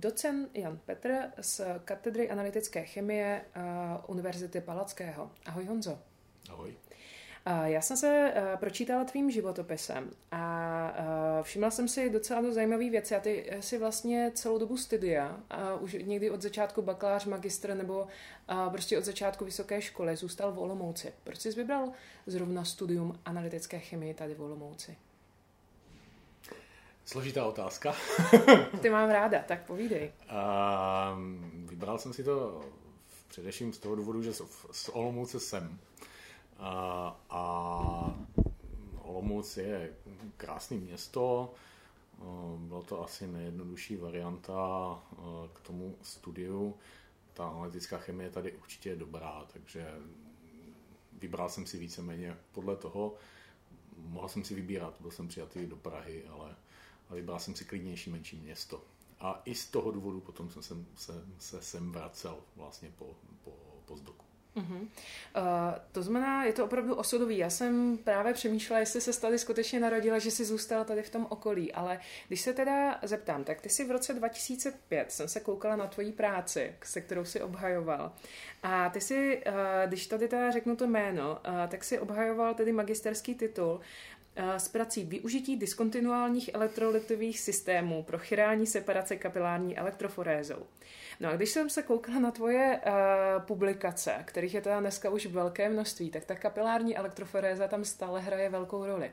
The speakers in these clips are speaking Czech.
docent Jan Petr z katedry analytické chemie uh, Univerzity Palackého. Ahoj Honzo. Ahoj. Já jsem se pročítala tvým životopisem a všimla jsem si docela do zajímavé věci. A ty si vlastně celou dobu studia, už někdy od začátku bakalář, magistr nebo prostě od začátku vysoké školy zůstal v Olomouci. Proč jsi vybral zrovna studium analytické chemie tady v Olomouci? Složitá otázka. Ty mám ráda, tak povídej. vybral jsem si to především z toho důvodu, že z Olomouce jsem. A, a Olomouc je krásné město, byla to asi nejjednodušší varianta k tomu studiu. Ta analytická chemie je tady určitě dobrá, takže vybral jsem si víceméně podle toho. Mohl jsem si vybírat, byl jsem přijatý do Prahy, ale, ale vybral jsem si klidnější menší město. A i z toho důvodu potom jsem se, se, se sem vracel vlastně po, po postdoku. Uh-huh. Uh, to znamená, je to opravdu osudový. Já jsem právě přemýšlela, jestli se tady skutečně narodila, že si zůstala tady v tom okolí, ale když se teda zeptám, tak ty si v roce 2005 jsem se koukala na tvoji práci, se kterou si obhajoval. A ty si, uh, když tady teda řeknu to jméno, uh, tak si obhajoval tedy magisterský titul s prací využití diskontinuálních elektrolytových systémů pro chirální separace kapilární elektroforézou. No a když jsem se koukala na tvoje uh, publikace, kterých je teda dneska už velké množství, tak ta kapilární elektroforéza tam stále hraje velkou roli.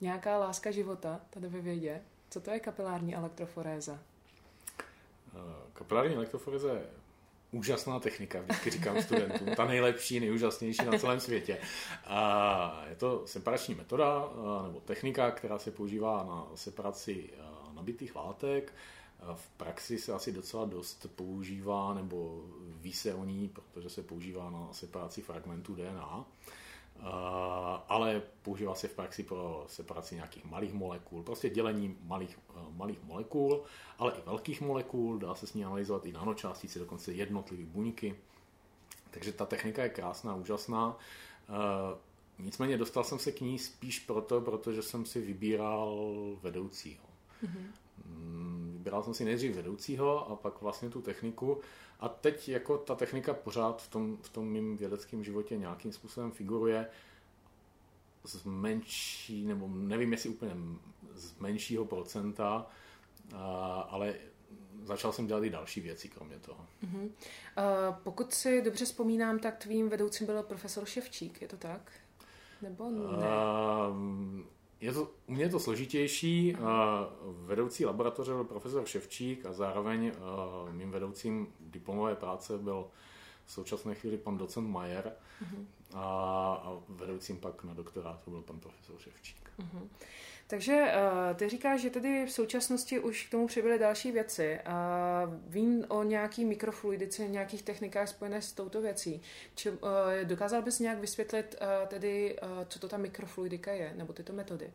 Nějaká láska života tady ve vědě. Co to je kapilární elektroforéza? Eh, kapilární elektroforéza je úžasná technika, vždycky říkám studentům, ta nejlepší, nejúžasnější na celém světě. A je to separační metoda nebo technika, která se používá na separaci nabitých látek. V praxi se asi docela dost používá, nebo ví se o ní, protože se používá na separaci fragmentů DNA, ale používá se v praxi pro separaci nějakých malých molekul, prostě dělení malých, malých molekul, ale i velkých molekul, dá se s ní analyzovat i nanočástice, dokonce jednotlivé buňky. Takže ta technika je krásná, úžasná. Nicméně dostal jsem se k ní spíš proto, protože jsem si vybíral vedoucího. Mm-hmm. Vybral jsem si nejdřív vedoucího a pak vlastně tu techniku. A teď jako ta technika pořád v tom, v tom mým vědeckém životě nějakým způsobem figuruje z menší, nebo nevím jestli úplně z menšího procenta, ale začal jsem dělat i další věci kromě toho. Uh-huh. Uh, pokud si dobře vzpomínám, tak tvým vedoucím byl profesor Ševčík, je to tak? Nebo ne? Uh, je to, u mě je to složitější. Vedoucí laboratoře byl profesor Ševčík a zároveň mým vedoucím diplomové práce byl v současné chvíli pan docent Majer uh-huh. a vedoucím pak na doktorátu byl pan profesor Ševčík. Uh-huh. Takže uh, ty říkáš, že tedy v současnosti už k tomu přibyly další věci. Uh, vím o nějaký mikrofluidice, nějakých technikách spojené s touto věcí. Či, uh, dokázal bys nějak vysvětlit uh, tedy, uh, co to ta mikrofluidika je, nebo tyto metody?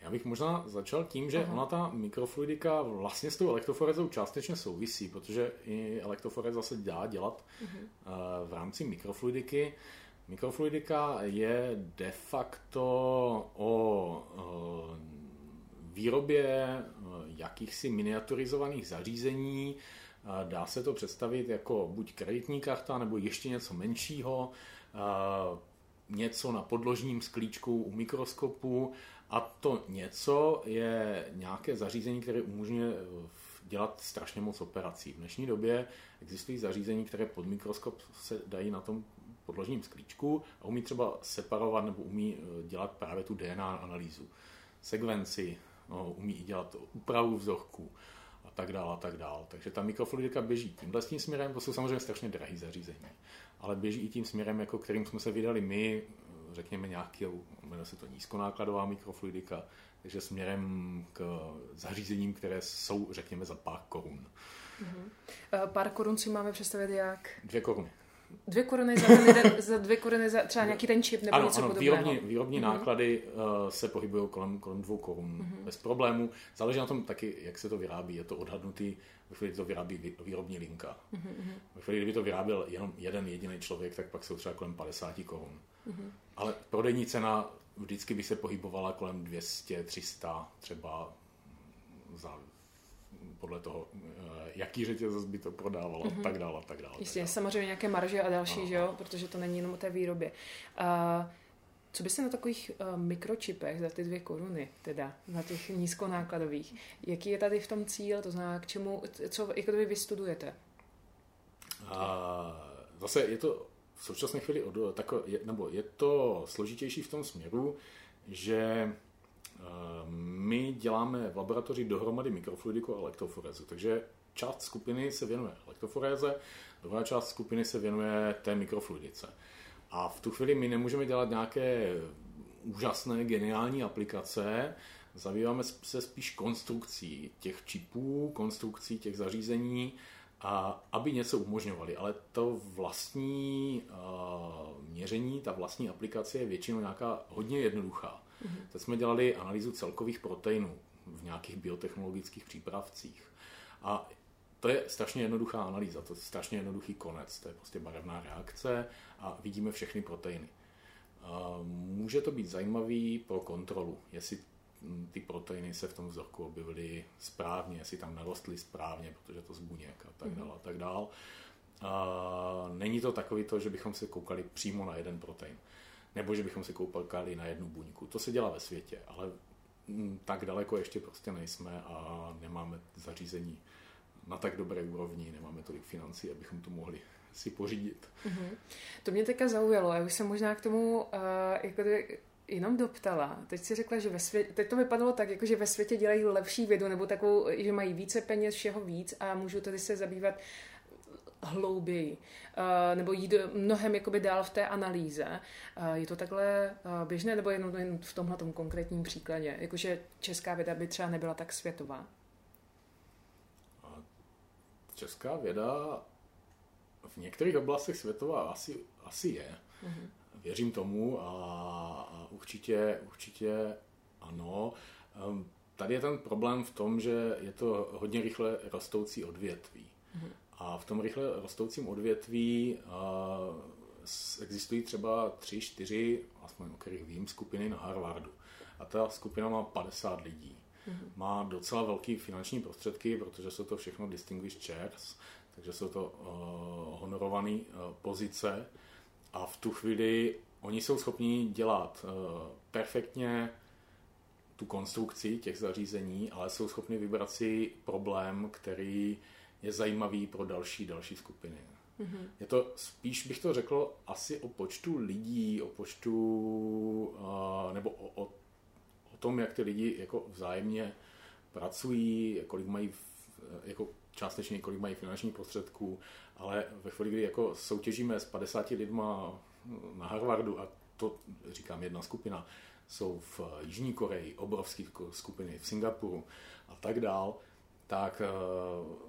Já bych možná začal tím, že Aha. ona ta mikrofluidika vlastně s tou elektroforezou částečně souvisí, protože i elektroforeza se dá dělat uh-huh. uh, v rámci mikrofluidiky. Mikrofluidika je de facto o výrobě jakýchsi miniaturizovaných zařízení. Dá se to představit jako buď kreditní karta, nebo ještě něco menšího, něco na podložním sklíčku u mikroskopu. A to něco je nějaké zařízení, které umožňuje dělat strašně moc operací. V dnešní době existují zařízení, které pod mikroskop se dají na tom podložním sklíčku a umí třeba separovat nebo umí eh, dělat právě tu DNA analýzu. Sekvenci, no, umí i dělat úpravu vzorků a tak dále a tak dále. Takže ta mikrofluidika běží tímhle tím směrem, to jsou samozřejmě strašně drahé zařízení, ale běží i tím směrem, jako kterým jsme se vydali my, eh, řekněme nějaký, jmenuje se to nízkonákladová mikrofluidika, takže směrem k zařízením, které jsou, řekněme, za pár korun. Uh-huh. Pár korun si máme představit jak? Dvě koruny. Dvě koruny za, ten, za dvě koruny za třeba nějaký ten čip nebo ano, něco ano, podobného. Výrobní, výrobní uh-huh. náklady uh, se pohybují kolem, kolem dvou korun uh-huh. bez problémů. Záleží na tom taky, jak se to vyrábí. Je to odhadnutý, ve chvíli, to vyrábí výrobní linka. Uh-huh. Ve chvíli, kdyby to vyráběl jenom jeden jediný člověk, tak pak jsou třeba kolem 50 korun. Uh-huh. Ale prodejní cena vždycky by se pohybovala kolem 200, 300 třeba za, podle toho, jaký řetězec by to prodával mm-hmm. a tak dále a tak dále. Jistě, samozřejmě nějaké marže a další, no. že jo, protože to není jenom o té výrobě. Uh, co by se na takových uh, mikročipech za ty dvě koruny, teda na těch nízkonákladových, jaký je tady v tom cíl, to znamená, k čemu, co jako vy vystudujete? A zase je to v současné chvíli, od, tako, je, nebo je to složitější v tom směru, že my děláme v laboratoři dohromady mikrofluidiku a elektroforézu, takže část skupiny se věnuje elektroforéze, druhá část skupiny se věnuje té mikrofluidice. A v tu chvíli my nemůžeme dělat nějaké úžasné, geniální aplikace, zabýváme se spíš konstrukcí těch čipů, konstrukcí těch zařízení, a aby něco umožňovali. Ale to vlastní uh, měření, ta vlastní aplikace je většinou nějaká hodně jednoduchá. Mm-hmm. Teď jsme dělali analýzu celkových proteinů v nějakých biotechnologických přípravcích. A to je strašně jednoduchá analýza, to je strašně jednoduchý konec, to je prostě barevná reakce a vidíme všechny proteiny. Může to být zajímavý pro kontrolu, jestli ty proteiny se v tom vzorku objevily správně, jestli tam narostly správně, protože to z buněk a tak mhm. dále a tak dále. A není to takový to, že bychom se koukali přímo na jeden protein, nebo že bychom se koukali na jednu buňku. To se dělá ve světě, ale tak daleko ještě prostě nejsme a nemáme zařízení na tak dobré úrovni, nemáme tolik financí, abychom to mohli si pořídit. Mm-hmm. To mě teďka zaujalo, já bych se možná k tomu uh, jako jenom doptala. Teď si řekla, že ve světě, teď to vypadalo tak, jako že ve světě dělají lepší vědu, nebo takovou, že mají více peněz, všeho víc a můžu tady se zabývat hlouběji, uh, nebo jít mnohem jakoby dál v té analýze. Uh, je to takhle uh, běžné, nebo jenom, jen v tomhle konkrétním příkladě? Jakože česká věda by třeba nebyla tak světová? Česká věda v některých oblastech světová asi, asi je. Mm-hmm. Věřím tomu a, a určitě, určitě ano. Um, tady je ten problém v tom, že je to hodně rychle rostoucí odvětví. Mm-hmm. A v tom rychle rostoucím odvětví uh, existují třeba tři, čtyři, aspoň o kterých vím, skupiny na Harvardu. A ta skupina má 50 lidí. Mm-hmm. Má docela velký finanční prostředky, protože jsou to všechno distinguished chairs, takže jsou to uh, honorované uh, pozice a v tu chvíli oni jsou schopni dělat uh, perfektně tu konstrukci těch zařízení, ale jsou schopni vybrat si problém, který je zajímavý pro další další skupiny. Mm-hmm. Je to spíš bych to řekl asi o počtu lidí, o počtu uh, nebo o, o tom, jak ty lidi jako vzájemně pracují, kolik mají, jako částečně kolik mají finančních prostředků, ale ve chvíli, kdy jako soutěžíme s 50 lidma na Harvardu, a to říkám jedna skupina, jsou v Jižní Koreji, obrovské skupiny v Singapuru a tak dál, tak eh,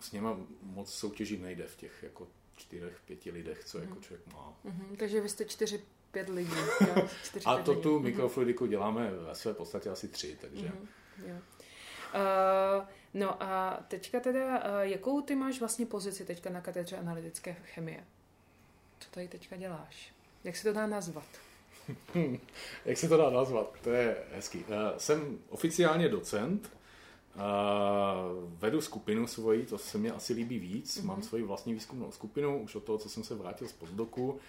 s něma moc soutěžit nejde v těch jako čtyřech, pěti lidech, co jako mhm. člověk má. Mm-hmm, takže vy jste čtyři, pět lidí. Jo? Čtyři, a to lidí. tu mhm. mikrofluidiku děláme ve své podstatě asi tři, takže... Mm-hmm, jo. Uh, no a teďka teda, uh, jakou ty máš vlastně pozici teďka na katedře analytické chemie? Co tady teďka děláš? Jak se to dá nazvat? Jak se to dá nazvat? To je hezký. Uh, jsem oficiálně docent, uh, vedu skupinu svoji, to se mi asi líbí víc. Mm-hmm. Mám svoji vlastní výzkumnou skupinu, už od toho, co jsem se vrátil z postdoku.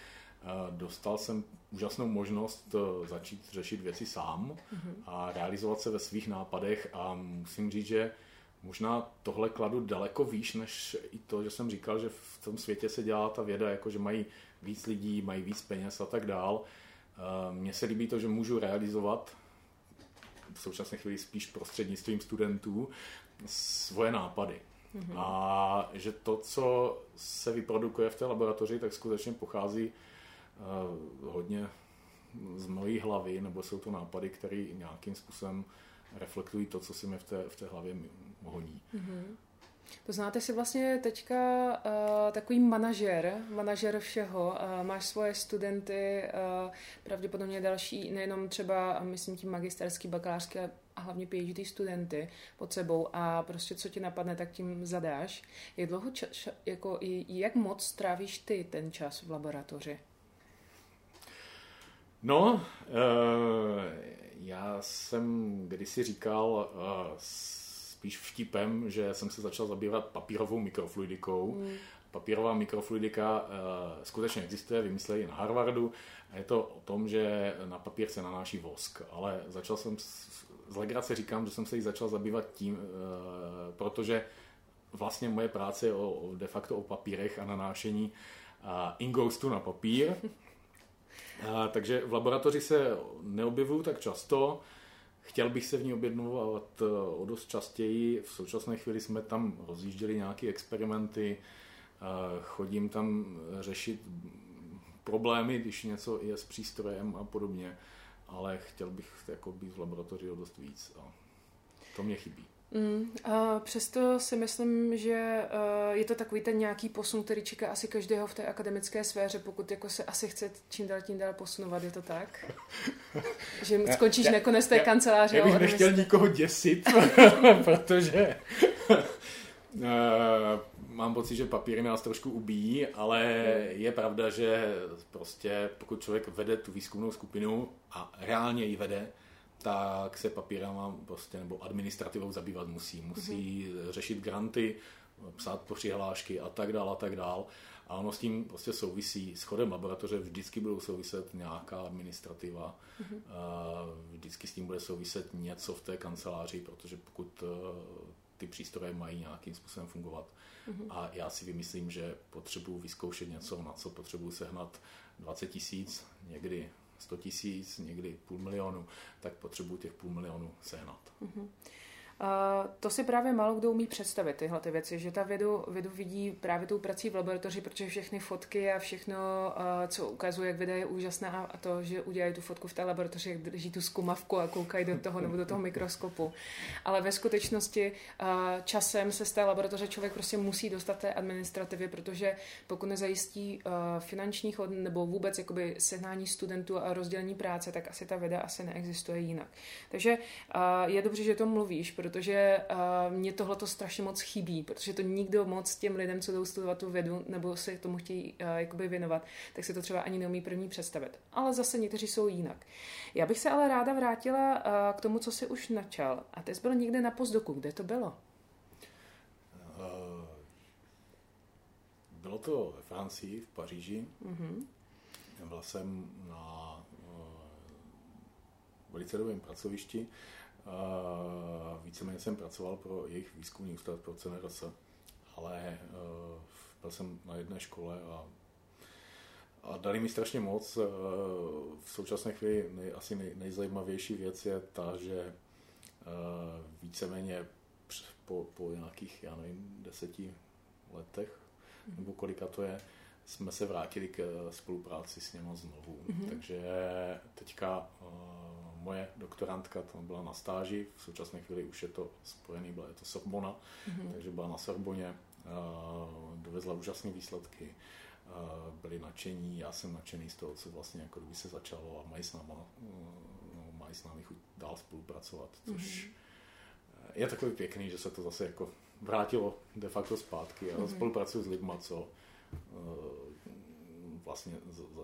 Dostal jsem úžasnou možnost eh, začít řešit věci sám mm-hmm. a realizovat se ve svých nápadech a musím říct, že možná tohle kladu daleko výš, než i to, že jsem říkal, že v tom světě se dělá ta věda, jako že mají víc lidí, mají víc peněz a tak dál. Eh, mně se líbí to, že můžu realizovat v současné chvíli spíš prostřednictvím studentů svoje nápady. Mm-hmm. A že to, co se vyprodukuje v té laboratoři, tak skutečně pochází hodně z mojí hlavy, nebo jsou to nápady, které nějakým způsobem reflektují to, co si mi v té, v té hlavě honí. Mm-hmm. To znáte si vlastně teďka uh, takový manažer, manažer všeho. Uh, máš svoje studenty, uh, pravděpodobně další, nejenom třeba, myslím tím magisterský, bakalářský, a hlavně PhD studenty pod sebou a prostě co ti napadne, tak tím zadáš. Jak dlouho, čas, jako, jak moc trávíš ty ten čas v laboratoři? No, já jsem kdysi říkal, spíš vtipem, že jsem se začal zabývat papírovou mikrofluidikou. Mm. Papírová mikrofluidika uh, skutečně existuje, vymysleli na Harvardu. A je to o tom, že na papír se nanáší vosk. Ale začal jsem, z legrace říkám, že jsem se jí začal zabývat tím, uh, protože vlastně moje práce je o, o, de facto o papírech a nanášení uh, ingoustu na papír. A, takže v laboratoři se neobjevuju tak často. Chtěl bych se v ní objednovat eh, o dost častěji. V současné chvíli jsme tam rozjížděli nějaké experimenty. Chodím tam řešit problémy, když něco je s přístrojem a podobně, ale chtěl bych jako být v laboratoři o dost víc a to mě chybí. Mm, a přesto si myslím, že uh, je to takový ten nějaký posun, který čeká asi každého v té akademické sféře, pokud jako se asi chce čím dál tím dál posunovat, je to tak? že skončíš já, nakonec té já, kanceláře. Já bych nechtěl nikoho děsit, protože uh, mám pocit, že papíry nás trošku ubíjí, ale je pravda, že prostě pokud člověk vede tu výzkumnou skupinu a reálně ji vede, tak se papírama prostě, nebo administrativou zabývat musí. Musí mm-hmm. řešit granty, psát přihlášky a tak dál a tak dál. A ono s tím prostě souvisí. S chodem laboratoře vždycky budou souviset nějaká administrativa, mm-hmm. vždycky s tím bude souviset něco v té kanceláři, protože pokud eh, ty přístroje mají nějakým způsobem fungovat. Mm-hmm. A já si vymyslím, že potřebuji vyzkoušet něco, na co potřebuji sehnat 20 tisíc, někdy 100 tisíc, někdy půl milionu, tak potřebuji těch půl milionu sehnat. Mm-hmm. To si právě málo kdo umí představit, tyhle ty věci, že ta vědu, vědu vidí právě tou prací v laboratoři, protože všechny fotky a všechno, co ukazuje, jak věda je úžasná a to, že udělají tu fotku v té laboratoři, jak drží tu zkumavku a koukají do toho nebo do toho mikroskopu. Ale ve skutečnosti časem se z té laboratoře člověk prostě musí dostat té administrativě, protože pokud nezajistí finančních nebo vůbec jakoby sehnání studentů a rozdělení práce, tak asi ta věda asi neexistuje jinak. Takže je dobře, že to mluvíš, protože uh, mě tohle to strašně moc chybí, protože to nikdo moc těm lidem, co jdou studovat tu vědu nebo se tomu chtějí uh, jakoby věnovat, tak si to třeba ani neumí první představit. Ale zase někteří jsou jinak. Já bych se ale ráda vrátila uh, k tomu, co jsi už načal. A ty jsi byl někde na pozdoku. Kde to bylo? Uh, bylo to ve Francii, v Paříži. Mm-hmm. Byl jsem na uh, velice dobrém pracovišti. Víceméně jsem pracoval pro jejich výzkumný ústav pro CNRS, ale uh, byl jsem na jedné škole a, a dali mi strašně moc. Uh, v současné chvíli nej, asi nej, nejzajímavější věc je ta, že uh, víceméně po, po nějakých, já nevím, deseti letech, mm. nebo kolika to je, jsme se vrátili k spolupráci s něma znovu. Mm-hmm. Takže teďka moje doktorantka tam byla na stáži, v současné chvíli už je to spojený, byla je to Sorbona, mm-hmm. takže byla na Sorboně, dovezla úžasné výsledky, byli nadšení, já jsem nadšený z toho, co vlastně jako kdyby se začalo a mají s, náma, no, mají s námi chuť dál spolupracovat, což mm-hmm. je takový pěkný, že se to zase jako vrátilo de facto zpátky a mm-hmm. spolupracuju s lidmi, co vlastně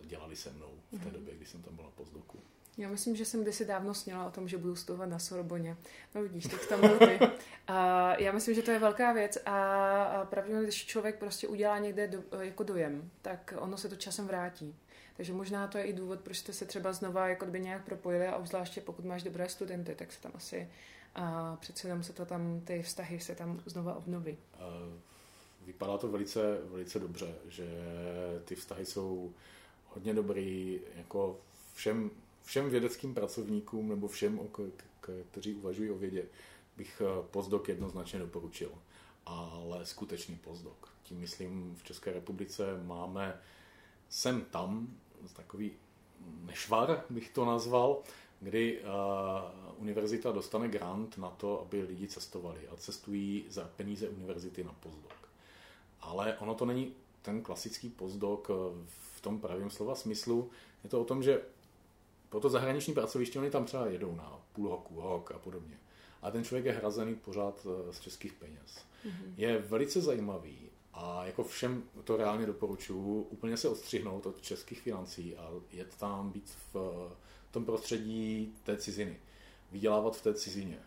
dělali se mnou v té mm-hmm. době, kdy jsem tam byl na pozdoku. Já myslím, že jsem kdysi dávno sněla o tom, že budu studovat na Sorboně. No vidíš, tak tam byl ty. A já myslím, že to je velká věc a pravděpodobně, když člověk prostě udělá někde do, jako dojem, tak ono se to časem vrátí. Takže možná to je i důvod, proč jste se třeba znova jako by nějak propojili a obzvláště pokud máš dobré studenty, tak se tam asi a přece jenom se to tam, ty vztahy se tam znova obnoví. Vypadá to velice, velice dobře, že ty vztahy jsou hodně dobrý, jako všem všem vědeckým pracovníkům nebo všem, kteří uvažují o vědě, bych eh, pozdok jednoznačně doporučil. Ale skutečný pozdok. Tím myslím, v České republice máme sem tam takový nešvar, bych to nazval, kdy uh, univerzita dostane grant na to, aby lidi cestovali a cestují za peníze univerzity na pozdok. Ale ono to není ten klasický pozdok eh, v tom pravém slova smyslu. Je to o tom, že pro to zahraniční pracoviště oni tam třeba jedou na půl roku, rok a podobně. A ten člověk je hrazený pořád eh, z českých peněz. Mm-hmm. Je velice zajímavý a jako všem to reálně doporučuji úplně se odstřihnout od českých financí a jet tam být v tom prostředí té ciziny. Vydělávat v té cizině.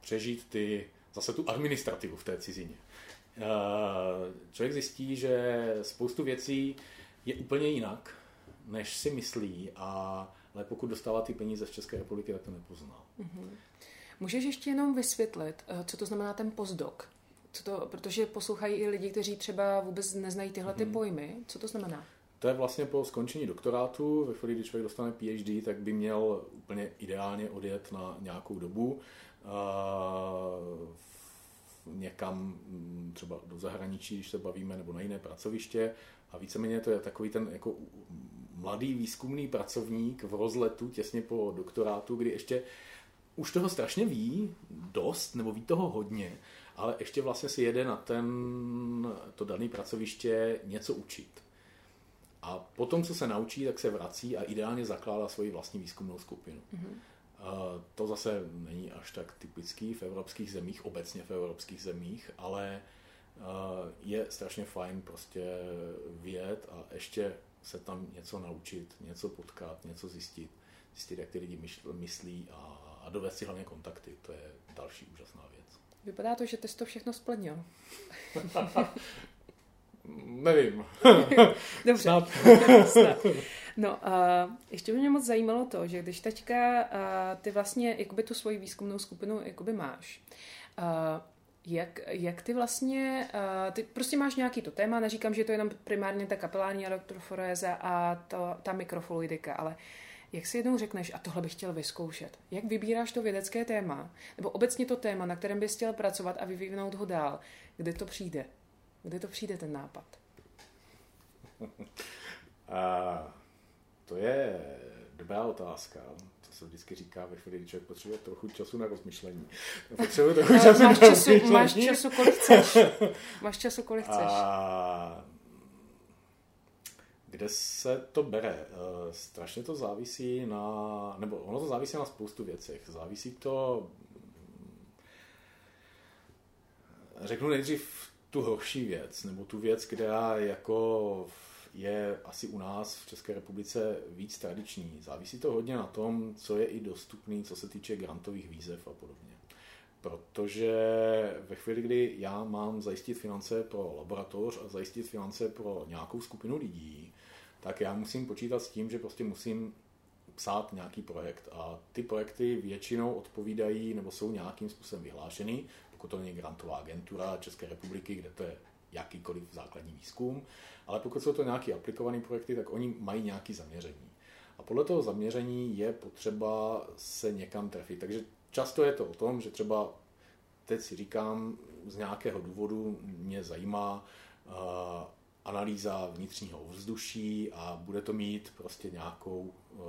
Přežít ty zase tu administrativu v té cizině. Eh, člověk zjistí, že spoustu věcí je úplně jinak, než si myslí, a, ale pokud dostává ty peníze z České republiky, tak to nepozná. Mm-hmm. Můžeš ještě jenom vysvětlit, eh, co to znamená ten postdoc? Co to, protože poslouchají i lidi, kteří třeba vůbec neznají tyhle ty mm-hmm. pojmy. Co to znamená? To je vlastně po skončení doktorátu, ve chvíli, kdy člověk dostane PhD, tak by měl úplně ideálně odjet na nějakou dobu někam mm, třeba do zahraničí, když se bavíme, nebo na jiné pracoviště. A víceméně to je takový ten jako mladý výzkumný pracovník v rozletu těsně po doktorátu, kdy ještě už toho strašně ví dost, nebo ví toho hodně, ale ještě vlastně si jede na ten, to dané pracoviště něco učit. A potom, co se naučí, tak se vrací a ideálně zakládá svoji vlastní výzkumnou skupinu. Mm-hmm. To zase není až tak typický v evropských zemích, obecně v evropských zemích, ale je strašně fajn prostě vědět a ještě se tam něco naučit, něco potkat, něco zjistit, zjistit, jak ty lidi myslí a, a dovést si hlavně kontakty. To je další úžasná věc. Vypadá to, že ty jsi to všechno splnil. Nevím. Dobře. Snad. Snad. No, uh, ještě by mě moc zajímalo to, že když teďka uh, ty vlastně jakoby tu svoji výzkumnou skupinu jakoby máš, uh, jak, jak ty vlastně, uh, ty prostě máš nějaký to téma, neříkám, že je to jenom primárně ta kapelární elektroforéza a to, ta mikrofluidika, ale jak si jednou řekneš, a tohle bych chtěl vyzkoušet, jak vybíráš to vědecké téma, nebo obecně to téma, na kterém bys chtěl pracovat a vyvinout ho dál, kde to přijde? Kde to přijde ten nápad? A to je dobrá otázka. To se vždycky říká ve chvíli, kdy člověk potřebuje trochu času na rozmyšlení. Potřebuje trochu času máš, na času, rozmyšlení. máš času, kolik chceš. Máš času, kolik chceš. A kde se to bere? Eh, strašně to závisí na, nebo ono to závisí na spoustu věcech. Závisí to, řeknu nejdřív tu horší věc, nebo tu věc, která jako je asi u nás v České republice víc tradiční. Závisí to hodně na tom, co je i dostupný, co se týče grantových výzev a podobně. Protože ve chvíli, kdy já mám zajistit finance pro laboratoř a zajistit finance pro nějakou skupinu lidí, tak já musím počítat s tím, že prostě musím psát nějaký projekt. A ty projekty většinou odpovídají nebo jsou nějakým způsobem vyhlášeny, pokud to není grantová agentura České republiky, kde to je jakýkoliv základní výzkum, ale pokud jsou to nějaké aplikované projekty, tak oni mají nějaké zaměření. A podle toho zaměření je potřeba se někam trefit. Takže často je to o tom, že třeba teď si říkám, z nějakého důvodu mě zajímá uh, analýza vnitřního ovzduší a bude to mít prostě nějakou uh,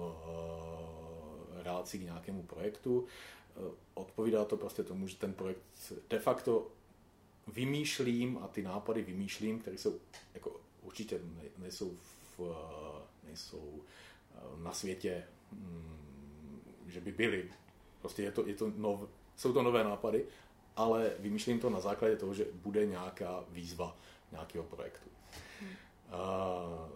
relaci k nějakému projektu. Uh, odpovídá to prostě tomu, že ten projekt de facto vymýšlím a ty nápady vymýšlím, které jsou jako určitě nejsou, v, nejsou eh, na světě, mm, že by byly. Prostě je to, je to nov, jsou to nové nápady, ale vymýšlím to na základě toho, že bude nějaká výzva nějakého projektu. A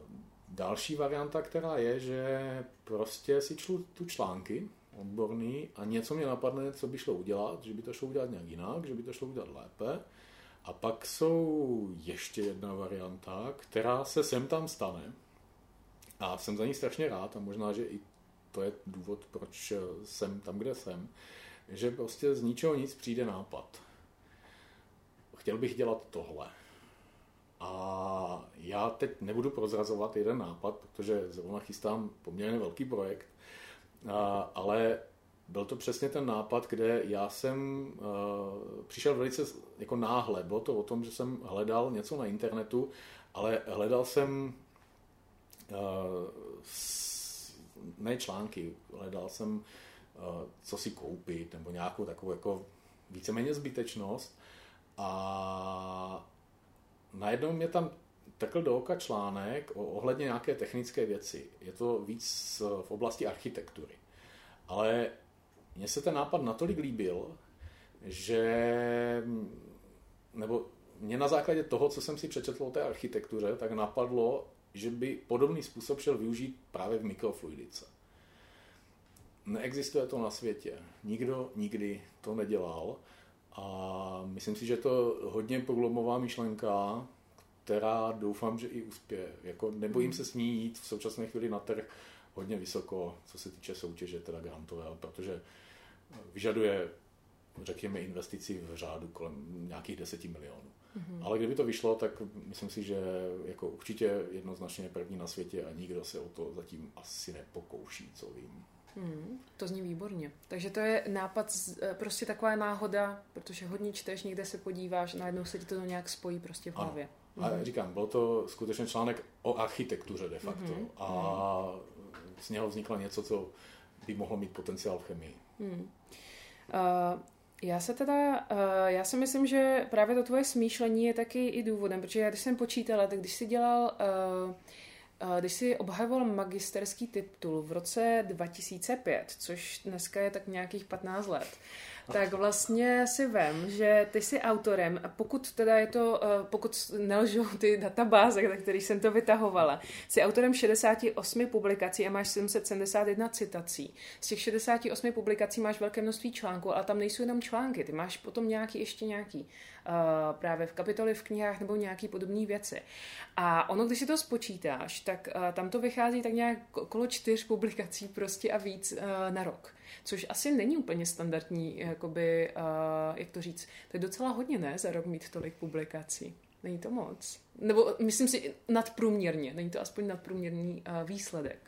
další varianta, která je, že prostě si čtu tu články odborný a něco mě napadne, co by šlo udělat, že by to šlo udělat nějak jinak, že by to šlo udělat lépe a pak jsou ještě jedna varianta, která se sem tam stane. A jsem za ní strašně rád a možná, že i to je důvod, proč jsem tam, kde jsem, že prostě z ničeho nic přijde nápad. Chtěl bych dělat tohle. A já teď nebudu prozrazovat jeden nápad, protože zrovna chystám poměrně velký projekt, ale byl to přesně ten nápad, kde já jsem uh, přišel velice jako náhle. Bylo to o tom, že jsem hledal něco na internetu, ale hledal jsem uh, ne články, hledal jsem, uh, co si koupit, nebo nějakou takovou jako víceméně zbytečnost. A najednou mě tam tekl do oka článek ohledně nějaké technické věci. Je to víc v oblasti architektury. Ale mně se ten nápad natolik líbil, že nebo mě na základě toho, co jsem si přečetl o té architektuře, tak napadlo, že by podobný způsob šel využít právě v mikrofluidice. Neexistuje to na světě. Nikdo nikdy to nedělal A myslím si, že je to hodně průlomová myšlenka, která doufám, že i uspěje. Jako nebojím se s ní jít v současné chvíli na trh hodně vysoko, co se týče soutěže teda grantové, protože vyžaduje, řekněme, investici v řádu kolem nějakých 10 milionů. Mm-hmm. Ale kdyby to vyšlo, tak myslím si, že jako určitě jednoznačně první na světě a nikdo se o to zatím asi nepokouší, co vím. Hmm, to zní výborně. Takže to je nápad, eh, prostě taková náhoda, protože hodně čteš, někde se podíváš, najednou se ti to nějak spojí prostě v hlavě. Ano. A mm-hmm. říkám, byl to skutečně článek o architektuře de facto. Mm-hmm. A z něho vzniklo něco, co by mohlo mít potenciál v chemii. Mm. Uh, já se teda, uh, já si myslím, že právě to tvoje smýšlení je taky i důvodem, protože já když jsem počítala, tak když jsi dělal, uh, když jsi obhajoval magisterský titul v roce 2005, což dneska je tak nějakých 15 let, tak vlastně si vem, že ty jsi autorem a pokud teda je to, eh, pokud nelžou ty databáze, na kterých jsem to vytahovala, jsi autorem 68 publikací a máš 771 citací. Z těch 68 publikací máš velké množství článků, ale tam nejsou jenom články, ty máš potom nějaký ještě nějaký právě v kapitoli v knihách nebo nějaký podobné věci. A ono, když si to spočítáš, tak uh, tam to vychází tak nějak okolo čtyř publikací prostě a víc uh, na rok což asi není úplně standardní, jakoby, jak to říct, to je docela hodně, ne, za rok mít tolik publikací. Není to moc. Nebo myslím si nadprůměrně, není to aspoň nadprůměrný výsledek.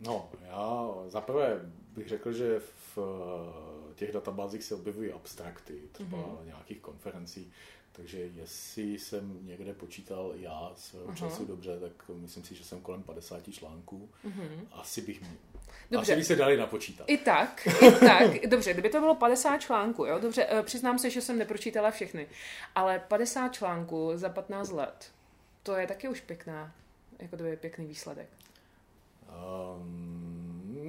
No, já zaprvé bych řekl, že v těch databázích se objevují abstrakty, třeba mm-hmm. nějakých konferencí, takže jestli jsem někde počítal já svého uh-huh. času dobře, tak myslím si, že jsem kolem 50 článků. Uh-huh. Asi bych měl. Dobře. Asi by se dali napočítat. I tak, i tak. Dobře, kdyby to bylo 50 článků, jo? Dobře, eh, přiznám se, že jsem nepročítala všechny. Ale 50 článků za 15 let, to je taky už pěkná, jako to je pěkný výsledek. Um,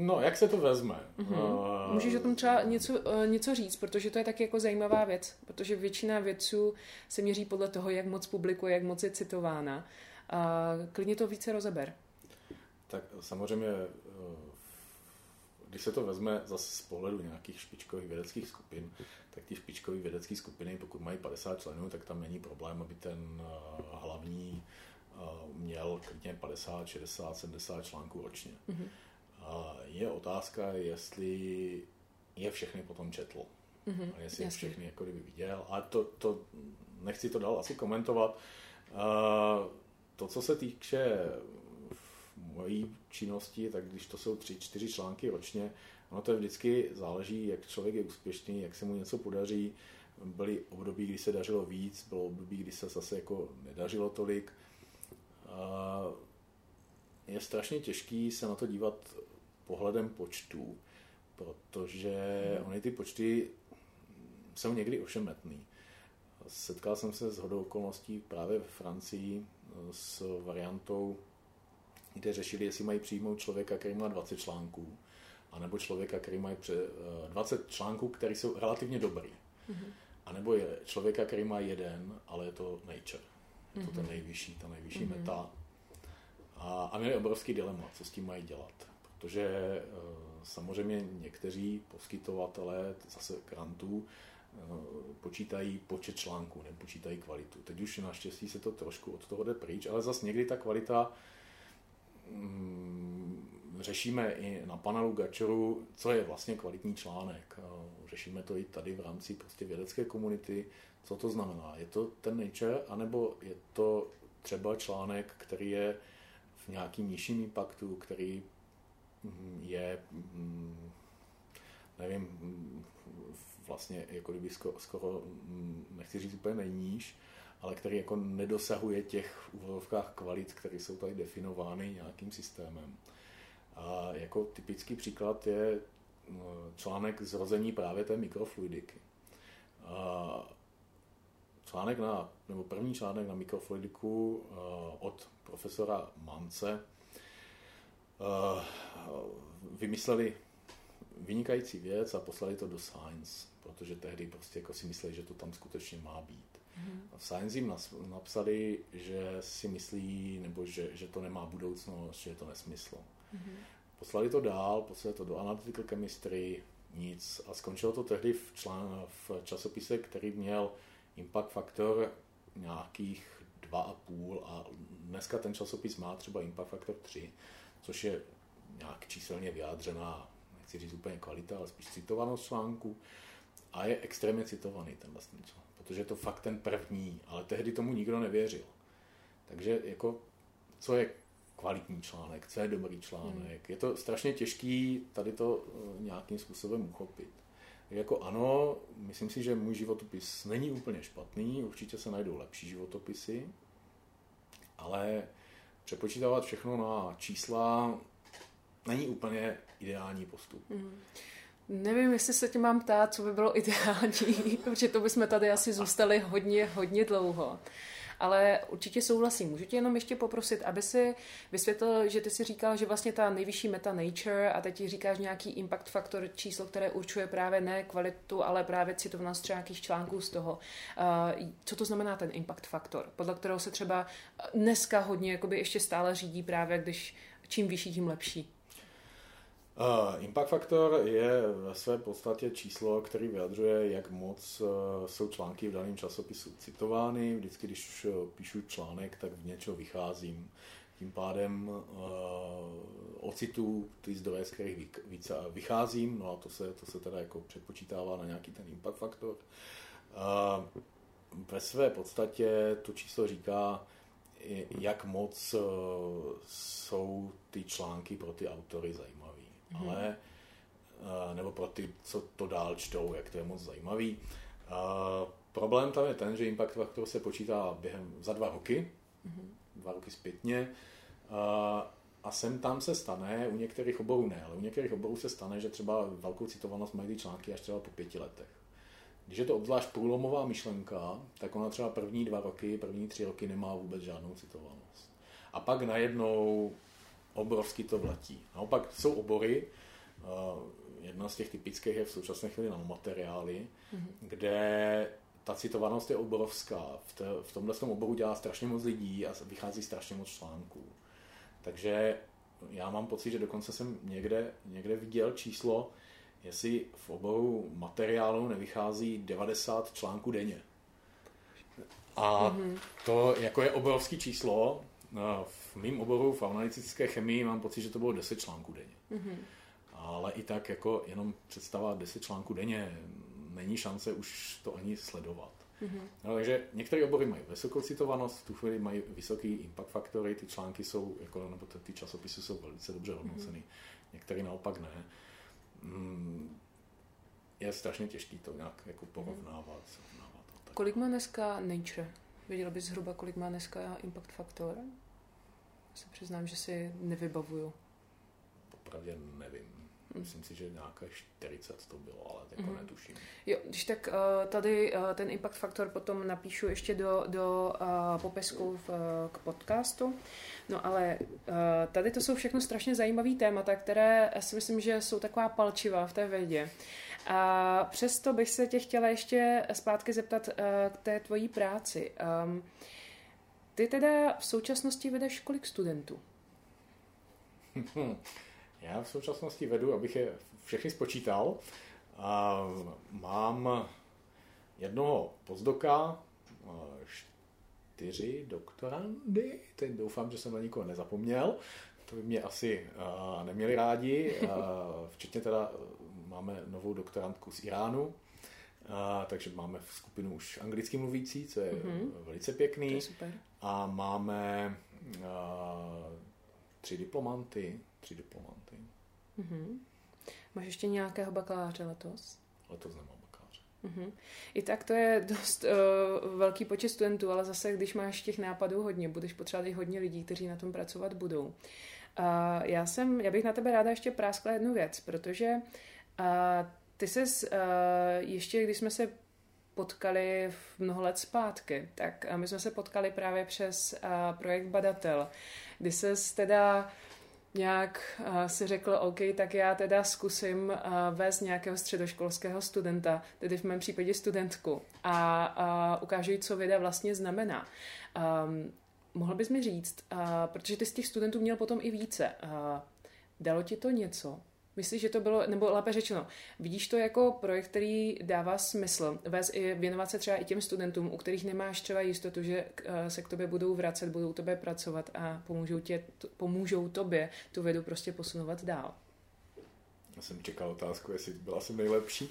No, jak se to vezme? Mm-hmm. Uh, Můžeš o tom třeba něco, uh, něco říct, protože to je taky jako zajímavá věc, protože většina vědců se měří podle toho, jak moc publikuje, jak moc je citována. Uh, klidně to více rozeber. Tak samozřejmě, když se to vezme zase z pohledu nějakých špičkových vědeckých skupin, tak ty špičkové vědecké skupiny, pokud mají 50 členů, tak tam není problém, aby ten hlavní měl klidně 50, 60, 70 článků ročně. Mm-hmm je otázka, jestli je všechny potom četl. Mm-hmm, a jestli jasný. je všechny jako kdyby viděl. A to, to nechci to dál asi komentovat. Uh, to, co se týče mojí činnosti, tak když to jsou tři, čtyři články ročně, ono to je vždycky záleží, jak člověk je úspěšný, jak se mu něco podaří. Byly období, kdy se dařilo víc, bylo období, kdy se zase jako nedařilo tolik. Uh, je strašně těžký se na to dívat pohledem počtů, protože hmm. ony ty počty jsou někdy ošemetný. Setkal jsem se s hodou okolností právě ve Francii eh, s variantou, kde řešili, jestli mají přijmout člověka, který má 20 článků, anebo člověka, který má 20 eh, článků, které jsou relativně dobrý. Mm-hmm. A nebo je člověka, který má jeden, ale je to nature. Je to mm-hmm. ten nejvyšší, ta nejvyšší mm-hmm. meta. A, a měli obrovský dilema, co s tím mají dělat protože eh, samozřejmě někteří poskytovatelé zase grantů eh, počítají počet článků, nepočítají kvalitu. Teď už naštěstí se to trošku od toho jde pryč, ale zase někdy ta kvalita mm, řešíme i na panelu Gačoru, co je vlastně kvalitní článek. Řešíme to i tady v rámci prostě vědecké komunity, co to znamená. Je to ten nature, anebo je to třeba článek, který je v nějakým nižším impaktu, který je, mm, nevím, vlastně jako kdyby skoro, skoro mm, nechci říct úplně nejníž, ale který jako nedosahuje těch úvodovkách kvalit, které jsou tady definovány nějakým systémem. A jako typický příklad je mm, článek zrození právě té mikrofluidiky. A článek na, nebo první článek na mikrofluidiku od profesora Mance Eh, vymysleli vynikající věc a poslali to do Science, protože tehdy prostě jako si mysleli, že to tam skutečně má být. Mm. A v Science jim napsali, že si myslí, nebo že, že to nemá budoucnost, že je to nesmysl. Mm. Poslali to dál, poslali to do Analytical Chemistry, nic. A skončilo to tehdy v, člán, v časopise, který měl impact faktor nějakých 2,5 a dneska ten časopis má třeba impact faktor 3, což je nějak číselně vyjádřená, nechci říct úplně kvalita, ale spíš citovanost článku a je extrémně citovaný ten vlastně článek, protože je to fakt ten první, ale tehdy tomu nikdo nevěřil. Takže jako, co je kvalitní článek, co je dobrý článek. Hmm. Je to strašně těžký tady to eh, nějakým způsobem uchopit. Jako ano, myslím si, že můj životopis není úplně špatný, určitě se najdou lepší životopisy, ale přepočítávat všechno na čísla není úplně ideální postup. Hmm. Nevím, jestli se tě mám ptát, co by bylo ideální, protože to bychom tady asi zůstali hodně, hodně dlouho ale určitě souhlasím. Můžu tě jenom ještě poprosit, aby si vysvětlil, že ty si říkal, že vlastně ta nejvyšší meta nature a teď říkáš nějaký impact faktor číslo, které určuje právě ne kvalitu, ale právě citovnost třeba nějakých článků z toho. Co to znamená ten impact faktor, podle kterého se třeba dneska hodně jakoby ještě stále řídí právě, když čím vyšší, tím lepší? Impact faktor je ve své podstatě číslo, který vyjadřuje, jak moc uh, jsou články v daném časopisu citovány. Vždycky, když uh, píšu článek, tak v něčeho vycházím. Tím pádem uh, ocitu ty zdroje, z kterých více vycházím, no a to se, to se teda jako předpočítává na nějaký ten impact faktor. Uh, ve své podstatě to číslo říká, jak moc uh, jsou ty články pro ty autory zajímavé mm-hmm. ale eh, nebo pro ty, co to dál čtou, jak to je moc zajímavý. Uh, problém tam je ten, že impact faktor se počítá během za dva roky, mm-hmm. dva roky zpětně, uh, a sem tam se stane, u některých oborů ne, ale u některých oborů se stane, že třeba velkou citovanost mají ty články až třeba po pěti letech. Když je to obzvlášť průlomová myšlenka, tak ona třeba první dva roky, první tři roky nemá vůbec žádnou citovanost. A pak najednou obrovsky to vletí. Naopak jsou obory, eh, jedna z těch typických je v současné chvíli nanomateriály, mm-hmm. kde ta citovanost je obrovská. V, te, v tomhle tom oboru dělá strašně moc lidí a vychází strašně moc článků. Takže já mám pocit, že dokonce jsem někde, někde viděl číslo, jestli v oboru materiálu nevychází 90 článků denně. A mm-hmm. to jako je obrovský číslo. No, v mém oboru v analytické chemii mám pocit, že to bylo 10 článků denně. Mm-hmm. Ale i tak jako jenom představa 10 článků denně není šance už to ani sledovat. Mm-hmm. No, takže některé obory mají vysokou citovanost, v tu chvíli mají vysoký impact faktory, ty články jsou, jako, nebo ty časopisy jsou velice dobře hodnoceny, mm-hmm. některé naopak ne. Mm, je strašně těžké to nějak jako porovnávat. Mm-hmm. Kolik má dneska Nature? Věděl bys zhruba, kolik má dneska impact faktor? Se přiznám, že si nevybavuju. Popravdě nevím. Hmm. Myslím si, že nějaké 40 to bylo, ale jako mm. netuším. Jo, když tak uh, tady uh, ten impact faktor potom napíšu ještě do, do uh, popisku v, k podcastu. No ale tady to jsou všechno strašně zajímavé témata, které si myslím, že jsou taková palčiva v té vědě. A přesto bych se tě chtěla ještě zpátky zeptat k té tvojí práci. Um, ty teda v současnosti vedeš kolik studentů? Já v současnosti vedu, abych je všechny spočítal. A mám jednoho pozdoka, čtyři doktorandy, teď doufám, že jsem na nikoho nezapomněl, to by mě asi neměli rádi, včetně teda máme novou doktorantku z Iránu, a, takže máme v skupinu už anglicky mluvící, co je mm-hmm. velice pěkný. To je super. A máme a, tři diplomanty. Tři diplomanty. Mm-hmm. Máš ještě nějakého bakaláře letos? Letos nemám bakaláře. Mm-hmm. I tak to je dost uh, velký počet studentů, ale zase, když máš těch nápadů hodně, budeš potřebovat i hodně lidí, kteří na tom pracovat budou. Uh, já, jsem, já bych na tebe ráda ještě práskla jednu věc, protože uh, ty se uh, ještě, když jsme se potkali v mnoho let zpátky, tak my jsme se potkali právě přes uh, projekt Badatel, kdy se teda nějak uh, si řekl, OK, tak já teda zkusím uh, vést nějakého středoškolského studenta, tedy v mém případě studentku, a uh, ukážu jí, co věda vlastně znamená. Um, mohl bys mi říct, uh, protože ty z těch studentů měl potom i více, uh, dalo ti to něco? Myslíš, že to bylo, nebo lépe řečeno, vidíš to jako projekt, který dává smysl, vést i, věnovat se třeba i těm studentům, u kterých nemáš třeba jistotu, že eh, se k tobě budou vracet, budou tobě pracovat a pomůžou, tě, pomůžou tobě tu vědu prostě posunovat dál. Já jsem čekal otázku, jestli byla jsem nejlepší.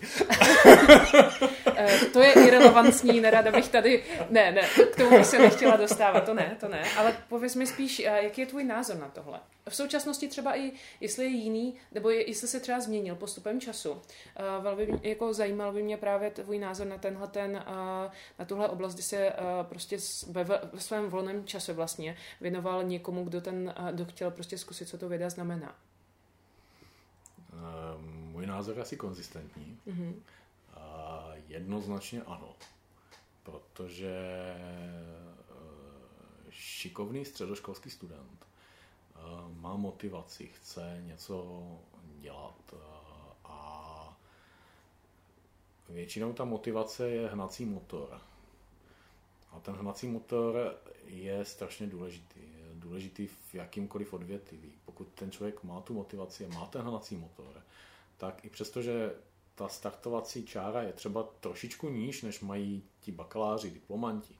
Eh, to je irrelevantní, nerada bych tady... Ne, ne, k tomu bych se nechtěla dostávat, to ne, to ne. Ale pověz mi spíš, eh, jaký je tvůj názor na tohle? V současnosti třeba i, jestli je jiný, nebo je, jestli se třeba změnil postupem času. Eh, velmi jako zajímal by mě právě tvůj názor na tenhle ten, na tuhle oblast, kdy se prostě ve, ve svém volném čase vlastně věnoval někomu, kdo, ten, kdo chtěl prostě zkusit, co to věda znamená. Můj názor je asi konzistentní. Mm-hmm. Jednoznačně ano. Protože eh, šikovný středoškolský student eh, má motivaci, chce něco dělat eh, a většinou ta motivace je hnací motor. A ten hnací motor je strašně důležitý. Je důležitý v jakýmkoliv odvětví. Pokud ten člověk má tu motivaci má ten hnací motor, tak i přesto, že ta startovací čára je třeba trošičku níž, než mají ti bakaláři, diplomanti,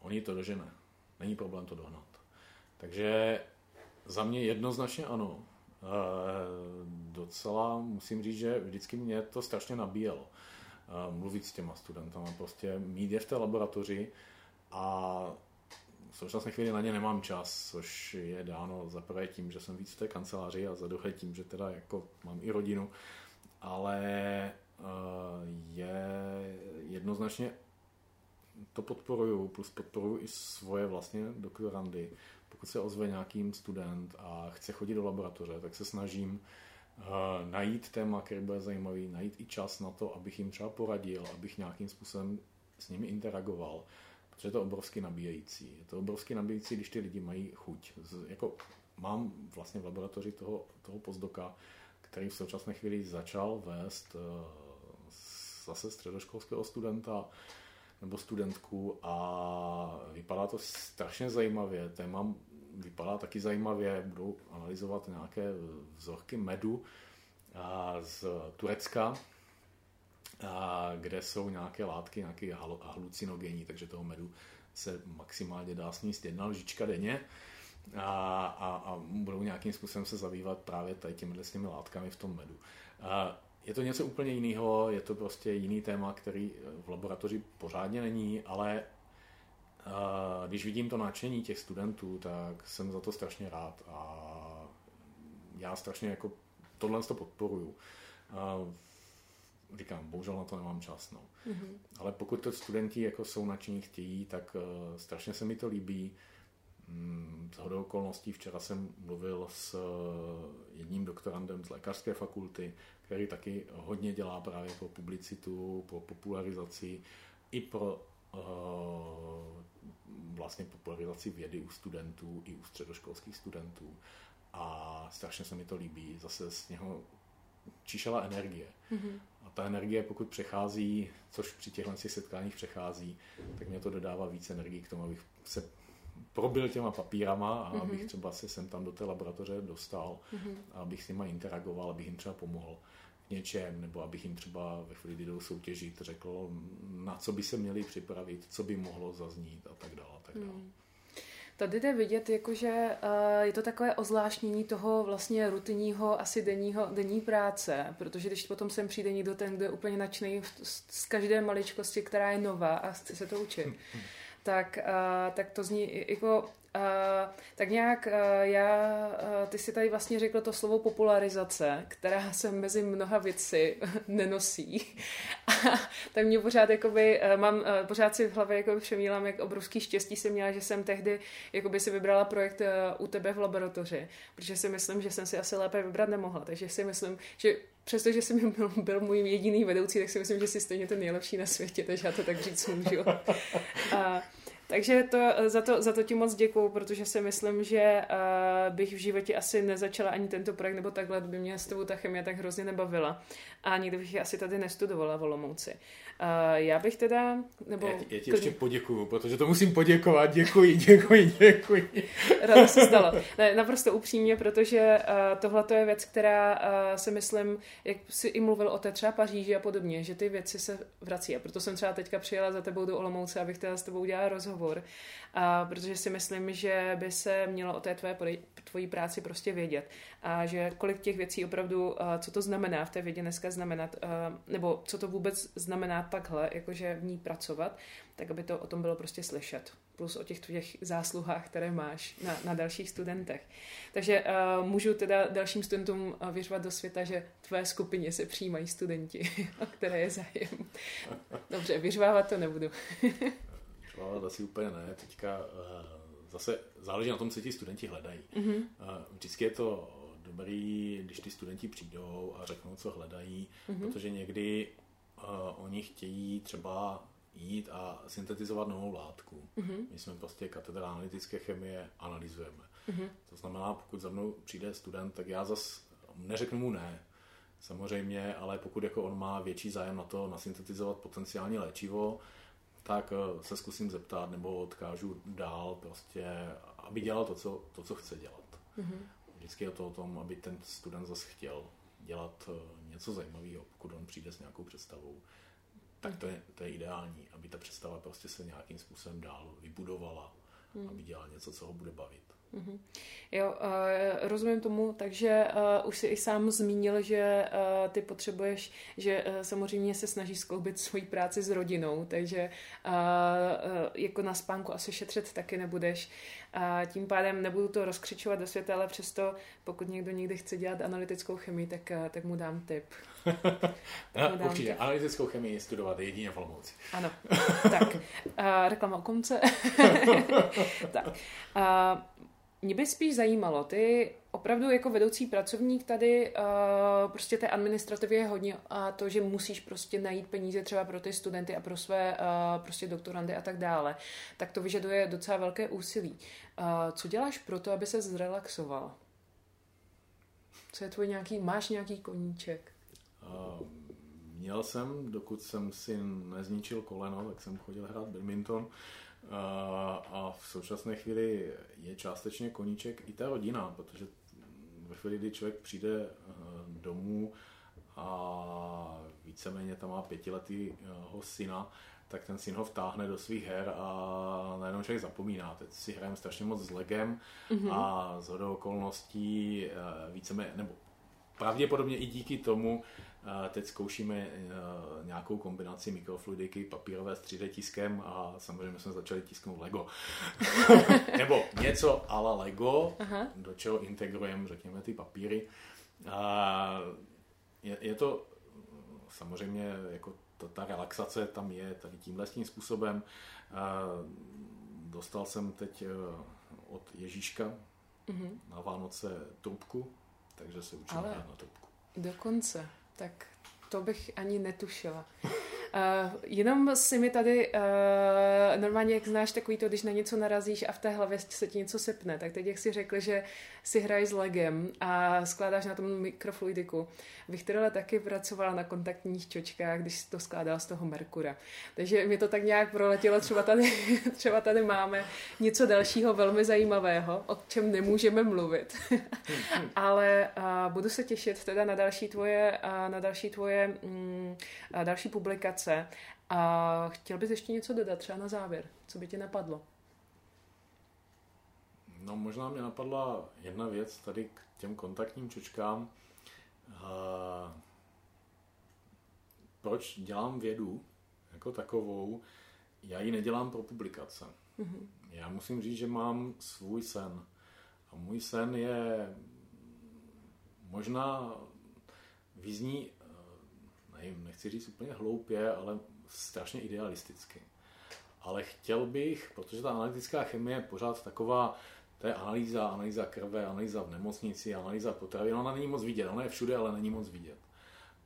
oni to dožene. Není problém to dohnat. Takže za mě jednoznačně ano. E, docela musím říct, že vždycky mě to strašně nabíjelo. E, mluvit s těma studentama, prostě mít je v té laboratoři a v současné chvíli na ně nemám čas, což je dáno za prvé tím, že jsem víc v té kanceláři a za druhé tím, že teda jako mám i rodinu, ale uh, je jednoznačně to podporuju, plus podporuju i svoje vlastně doktorandy. Pokud se ozve nějaký student a chce chodit do laboratoře, tak se snažím uh, najít téma, který bude zajímavý, najít i čas na to, abych jim třeba poradil, abych nějakým způsobem s nimi interagoval protože je to obrovsky nabíjející. Je to obrovsky nabíjející, když ty lidi mají chuť. Z, jako mám vlastně v laboratoři toho, toho pozdoka, který v současné chvíli začal vést uh, zase středoškolského studenta nebo studentku a vypadá to strašně zajímavě. Téma vypadá taky zajímavě, budou analyzovat nějaké vzorky medu z Turecka, a kde jsou nějaké látky, nějaké halucinogenní, takže toho medu se maximálně dá sníst jedna lžička denně a, a, a budou nějakým způsobem se zabývat právě tady těmi, těmi látkami v tom medu. A je to něco úplně jiného, je to prostě jiný téma, který v laboratoři pořádně není, ale a, když vidím to nadšení těch studentů, tak jsem za to strašně rád a já strašně jako tohle to podporuju. A říkám, bohužel na to nemám čas. No. Mm-hmm. Ale pokud to studenti jako jsou nadšení chtějí, tak uh, strašně se mi to líbí. Mm, z hodou okolností včera jsem mluvil s uh, jedním doktorandem z lékařské fakulty, který taky hodně dělá právě pro publicitu, pro popularizaci i pro uh, vlastně popularizaci vědy u studentů i u středoškolských studentů. A strašně se mi to líbí. Zase z něho čišela energie. Mm-hmm. A ta energie, pokud přechází, což při těchto setkáních přechází, tak mě to dodává víc energie k tomu, abych se probil těma papírama a mm-hmm. abych třeba se sem tam do té laboratoře dostal, mm-hmm. a abych s nimi interagoval, abych jim třeba pomohl v něčem, nebo abych jim třeba ve chvíli, kdy jdou soutěžit, řekl, na co by se měli připravit, co by mohlo zaznít a tak dále. A tak dále. Mm. Tady jde vidět, jakože uh, je to takové ozvláštnění toho vlastně rutinního, asi denního, denní práce, protože když potom sem přijde někdo ten, kdo je úplně nadšený z každé maličkosti, která je nová a chce se to učit, tak, uh, tak to zní jako Uh, tak nějak uh, já, uh, ty si tady vlastně řekl to slovo popularizace, která se mezi mnoha věci nenosí. A tak mě pořád jakoby, uh, mám, uh, pořád si v hlavě jakoby přemýlám, jak obrovský štěstí jsem měla, že jsem tehdy jakoby si vybrala projekt uh, u tebe v laboratoři, protože si myslím, že jsem si asi lépe vybrat nemohla, takže si myslím, že přestože jsem byl, byl můj jediný vedoucí, tak si myslím, že jsi stejně ten nejlepší na světě, takže já to tak říct můžu. A, Takže to, za, to, za to ti moc děkuju, protože si myslím, že uh, bych v životě asi nezačala ani tento projekt, nebo takhle by mě s tebou ta chemie tak hrozně nebavila. A nikdy bych asi tady nestudovala v Olomouci. Uh, já bych teda... Nebo já, ti, já ti ještě poděkuju, protože to musím poděkovat. Děkuji, děkuji, děkuji. Ráda se stalo. Ne, naprosto upřímně, protože uh, tohle je věc, která uh, si myslím, jak si i mluvil o té třeba Paříži a podobně, že ty věci se vrací. A proto jsem třeba teďka přijela za tebou do Olomouce, abych teda s tebou udělala rozhovor. Uh, protože si myslím, že by se mělo o té tvoje, tvojí práci prostě vědět. A že kolik těch věcí opravdu, co to znamená v té vědě dneska znamenat, nebo co to vůbec znamená takhle, jakože v ní pracovat, tak aby to o tom bylo prostě slyšet. Plus o těch tvých zásluhách, které máš na, na dalších studentech. Takže uh, můžu teda dalším studentům věřovat do světa, že tvé skupině se přijímají studenti, o které je zájem. Dobře, vyřvávat to nebudu. vyřvávat asi úplně ne. Teďka uh, zase záleží na tom, co ti studenti hledají. Mm-hmm. Vždycky je to dobrý, když ty studenti přijdou a řeknou, co hledají, mm-hmm. protože někdy uh, oni chtějí třeba jít a syntetizovat novou látku. Mm-hmm. My jsme prostě katedra analytické chemie, analyzujeme. Mm-hmm. To znamená, pokud za mnou přijde student, tak já zas neřeknu mu ne, samozřejmě, ale pokud jako on má větší zájem na to nasyntetizovat potenciální léčivo, tak eh, se zkusím zeptat nebo odkážu dál prostě, aby dělal to, co, to, co chce dělat. Mm-hmm. Vždycky je to o tom, aby ten student zase chtěl dělat eh, něco zajímavého, pokud on přijde s nějakou představou, tak to je, to je ideální, aby ta představa prostě se nějakým způsobem dál vybudovala, hmm. aby dělal něco, co ho bude bavit. Mm-hmm. Jo, uh, rozumím tomu, takže uh, už si i sám zmínil, že uh, ty potřebuješ, že samozřejmě se snaží skloubit svoji práci s rodinou, takže jako na spánku asi šetřit taky nebudeš. Tím pádem nebudu to rozkřičovat do světa, ale přesto, pokud někdo někdy chce dělat analytickou chemii, tak, tak mu dám tip. no, určitě, tip. analytickou chemii studovat jedině v Olomouci. Ano, tak, uh, reklama o konce. tak, uh, mě by spíš zajímalo, ty opravdu jako vedoucí pracovník tady uh, prostě té administrativě je hodně a to, že musíš prostě najít peníze třeba pro ty studenty a pro své uh, prostě doktorandy a tak dále, tak to vyžaduje docela velké úsilí. Uh, co děláš pro to, aby se zrelaxoval? Co je tvůj nějaký, máš nějaký koníček? Uh, měl jsem, dokud jsem si nezničil koleno, tak jsem chodil hrát badminton. Uh, a v současné chvíli je částečně koníček i ta rodina, protože ve chvíli, kdy člověk přijde eh, domů a víceméně tam má pětiletýho syna, tak ten syn ho vtáhne do svých her a najednou člověk zapomíná. Teď si hrajeme strašně moc s legem mm-hmm. a z okolností eh, víceméně, nebo pravděpodobně i díky tomu Teď zkoušíme eh, nějakou kombinaci mikrofluidiky, papírové s 3D tiskem a samozřejmě jsme začali tisknout Lego. Nebo něco ala Lego, Aha. do čeho integrujeme, řekněme, ty papíry. A je, je to samozřejmě jako ta, ta relaxace tam je tady tímhle tím způsobem. A dostal jsem teď eh, od Ježíška mm-hmm. na Vánoce trubku, takže se učím Ale na trubku. Dokonce tak to bych ani netušila. Uh, jenom si mi tady, uh, normálně jak znáš takový to, když na něco narazíš a v té hlavě se ti něco sepne, tak teď jak si řekl, že si hraješ s legem a skládáš na tom mikrofluidiku. Viktorela taky pracovala na kontaktních čočkách, když to skládala z toho Merkura. Takže mi to tak nějak proletělo, třeba tady, třeba tady máme něco dalšího velmi zajímavého, o čem nemůžeme mluvit. Ale uh, budu se těšit teda na další tvoje, uh, na další tvoje um, další publikace. A chtěl bys ještě něco dodat třeba na závěr? Co by ti napadlo? No možná mě napadla jedna věc tady k těm kontaktním čočkám. Uh, proč dělám vědu jako takovou? Já ji nedělám pro publikace. Mm-hmm. Já musím říct, že mám svůj sen. A můj sen je možná vyzní, nevím, nechci říct úplně hloupě, ale strašně idealisticky. Ale chtěl bych, protože ta analytická chemie je pořád taková to je analýza, analýza krve, analýza v nemocnici, analýza potravy. Ona není moc vidět, ona je všude, ale není moc vidět.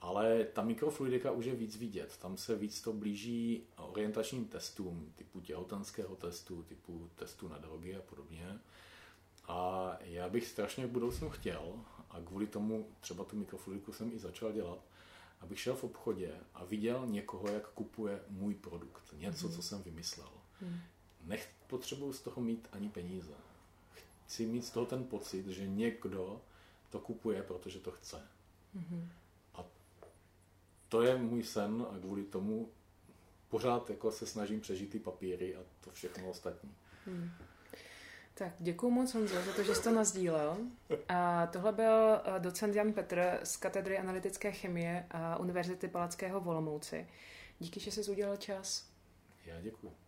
Ale ta mikrofluidika už je víc vidět. Tam se víc to blíží orientačním testům, typu těhotenského testu, typu testu na drogy a podobně. A já bych strašně v budoucnu chtěl, a kvůli tomu třeba tu mikrofluidiku jsem i začal dělat, abych šel v obchodě a viděl někoho, jak kupuje můj produkt. Něco, mm. co jsem vymyslel. Mm. Nech potřebuji z toho mít ani peníze. Chci mít z toho ten pocit, že někdo to kupuje, protože to chce. Mm. A to je můj sen a kvůli tomu pořád jako se snažím přežít ty papíry a to všechno ostatní. Mm. Tak děkuji moc Honzo za to, že jsi to nazdílel. A tohle byl eh, docent Jan Petr z katedry analytické chemie a Univerzity Palackého v Olomouci. Díky, že jsi udělal čas. Já děkuji.